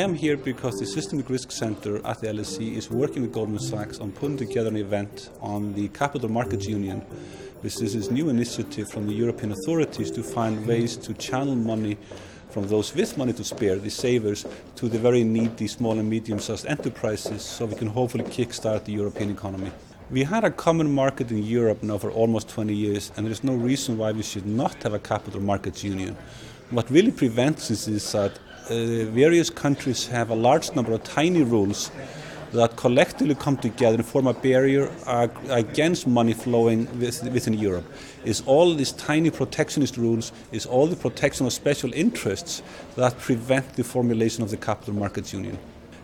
I'm here because the Systemic Risk Center at the LSE is working with Goldman Sachs on putting together an event on the Capital Markets Union, which is this new initiative from the European authorities to find ways to channel money from those with money to spare, the savers, to the very needy small and medium-sized enterprises so we can hopefully kickstart the European economy. We had a common market in Europe now for almost 20 years, and there's no reason why we should not have a capital markets union. What really prevents this is that uh, various countries have a large number of tiny rules that collectively come together and form a barrier against money flowing within Europe. Is all these tiny protectionist rules, is all the protection of special interests that prevent the formulation of the capital markets union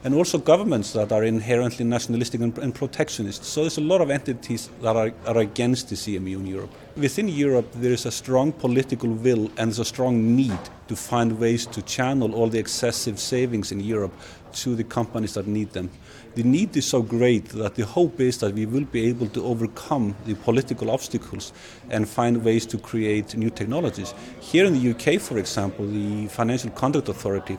and also governments that are inherently nationalistic and, and protectionist. So there's a lot of entities that are, are, against the CMU in Europe. Within Europe, there is a strong political will and there's a strong need to find ways to channel all the excessive savings in Europe to the companies that need them. The need is so great that the hope is that we will be able to overcome the political obstacles and find ways to create new technologies. Here in the UK, for example, the Financial Conduct Authority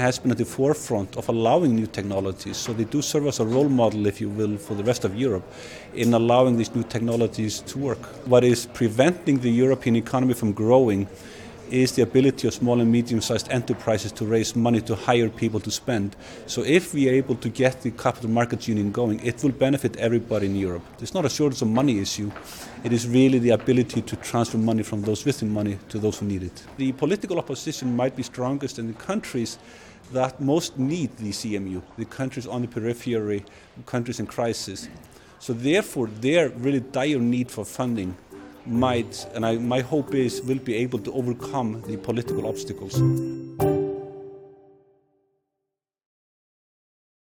has been at the forefront of allowing new technologies. So they do serve as a role model, if you will, for the rest of Europe in allowing these new technologies to work. What is preventing the European economy from growing is the ability of small and medium sized enterprises to raise money to hire people to spend. So, if we are able to get the capital markets union going, it will benefit everybody in Europe. It's not a shortage of money issue, it is really the ability to transfer money from those with money to those who need it. The political opposition might be strongest in the countries that most need the CMU, the countries on the periphery, countries in crisis. So, therefore, their really dire need for funding might, and I, my hope is, will be able to overcome the political obstacles.